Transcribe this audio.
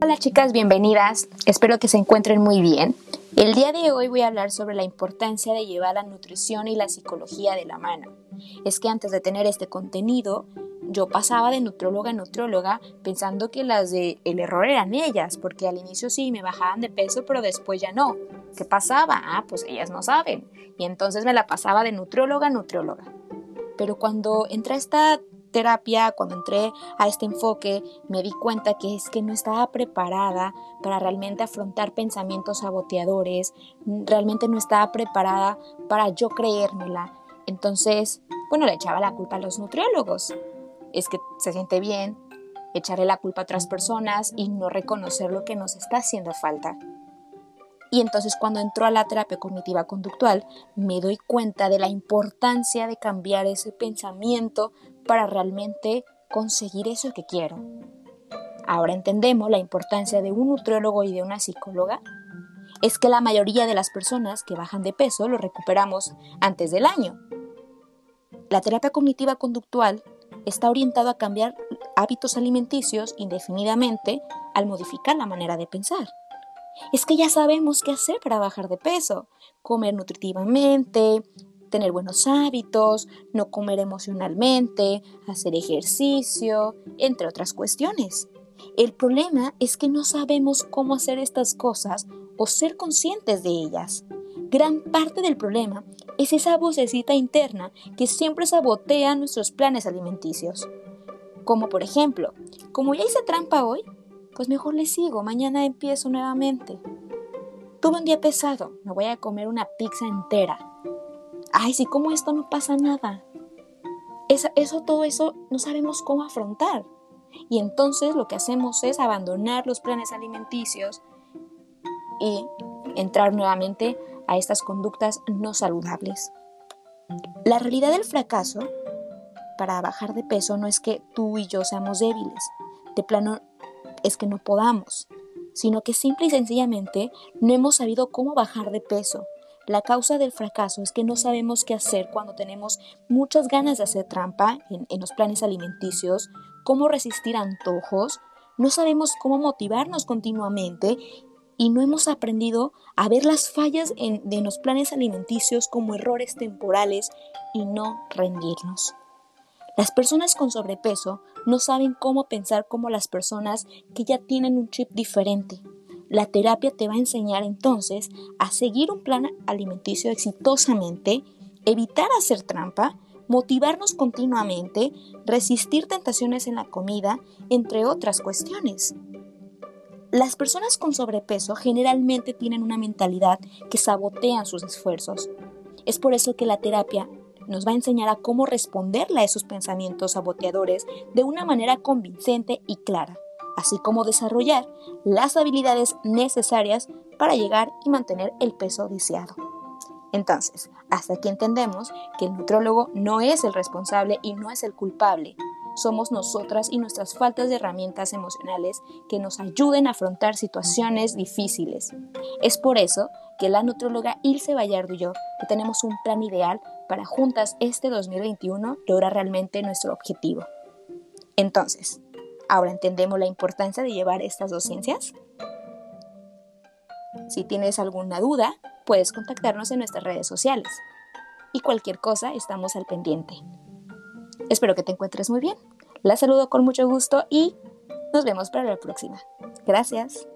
Hola chicas, bienvenidas. Espero que se encuentren muy bien. El día de hoy voy a hablar sobre la importancia de llevar la nutrición y la psicología de la mano. Es que antes de tener este contenido, yo pasaba de nutrióloga a nutrióloga pensando que las de el error eran ellas, porque al inicio sí me bajaban de peso, pero después ya no. ¿Qué pasaba? Ah, pues ellas no saben. Y entonces me la pasaba de nutrióloga a nutrióloga. Pero cuando entré a esta terapia, cuando entré a este enfoque, me di cuenta que es que no estaba preparada para realmente afrontar pensamientos saboteadores, realmente no estaba preparada para yo creérmela. Entonces, bueno, le echaba la culpa a los nutriólogos. Es que se siente bien echarle la culpa a otras personas y no reconocer lo que nos está haciendo falta. Y entonces cuando entró a la terapia cognitiva conductual, me doy cuenta de la importancia de cambiar ese pensamiento para realmente conseguir eso que quiero. Ahora entendemos la importancia de un nutriólogo y de una psicóloga. Es que la mayoría de las personas que bajan de peso lo recuperamos antes del año. La terapia cognitiva conductual está orientada a cambiar hábitos alimenticios indefinidamente al modificar la manera de pensar. Es que ya sabemos qué hacer para bajar de peso. Comer nutritivamente, tener buenos hábitos, no comer emocionalmente, hacer ejercicio, entre otras cuestiones. El problema es que no sabemos cómo hacer estas cosas o ser conscientes de ellas. Gran parte del problema es esa vocecita interna que siempre sabotea nuestros planes alimenticios. Como por ejemplo, como ya hice trampa hoy, pues mejor le sigo, mañana empiezo nuevamente. Tuve un día pesado, me voy a comer una pizza entera. Ay, si como esto no pasa nada. Eso, eso, todo eso no sabemos cómo afrontar. Y entonces lo que hacemos es abandonar los planes alimenticios y entrar nuevamente a estas conductas no saludables. La realidad del fracaso para bajar de peso no es que tú y yo seamos débiles. De plano, es que no podamos, sino que simple y sencillamente no hemos sabido cómo bajar de peso. La causa del fracaso es que no sabemos qué hacer cuando tenemos muchas ganas de hacer trampa en, los planes alimenticios, cómo resistir antojos, no sabemos cómo motivarnos continuamente y no hemos aprendido a ver las fallas de los planes alimenticios como errores temporales y no rendirnos. Las personas con sobrepeso no saben cómo pensar como las personas que ya tienen un chip diferente. La terapia te va a enseñar entonces a seguir un plan alimenticio exitosamente, evitar hacer trampa, motivarnos continuamente, resistir tentaciones en la comida, entre otras cuestiones. Las personas con sobrepeso generalmente tienen una mentalidad que sabotean sus esfuerzos. Es por eso que la terapia nos va a enseñar a cómo responderle a esos pensamientos saboteadores de una manera convincente y clara, así como desarrollar las habilidades necesarias para llegar y mantener el peso deseado. Entonces, hasta aquí entendemos que el nutrólogo no es el responsable y no es el culpable. Somos nosotras y nuestras faltas de herramientas emocionales que nos ayuden a afrontar situaciones difíciles. Es por eso que la nutróloga Ilse Vallardo y yo que tenemos un plan ideal para juntas este 2021 lograr realmente nuestro objetivo. Entonces, ¿ahora entendemos la importancia de llevar estas dos ciencias? Si tienes alguna duda, puedes contactarnos en nuestras redes sociales. Y cualquier cosa, estamos al pendiente. Espero que te encuentres muy bien. La saludo con mucho gusto y nos vemos para la próxima. Gracias.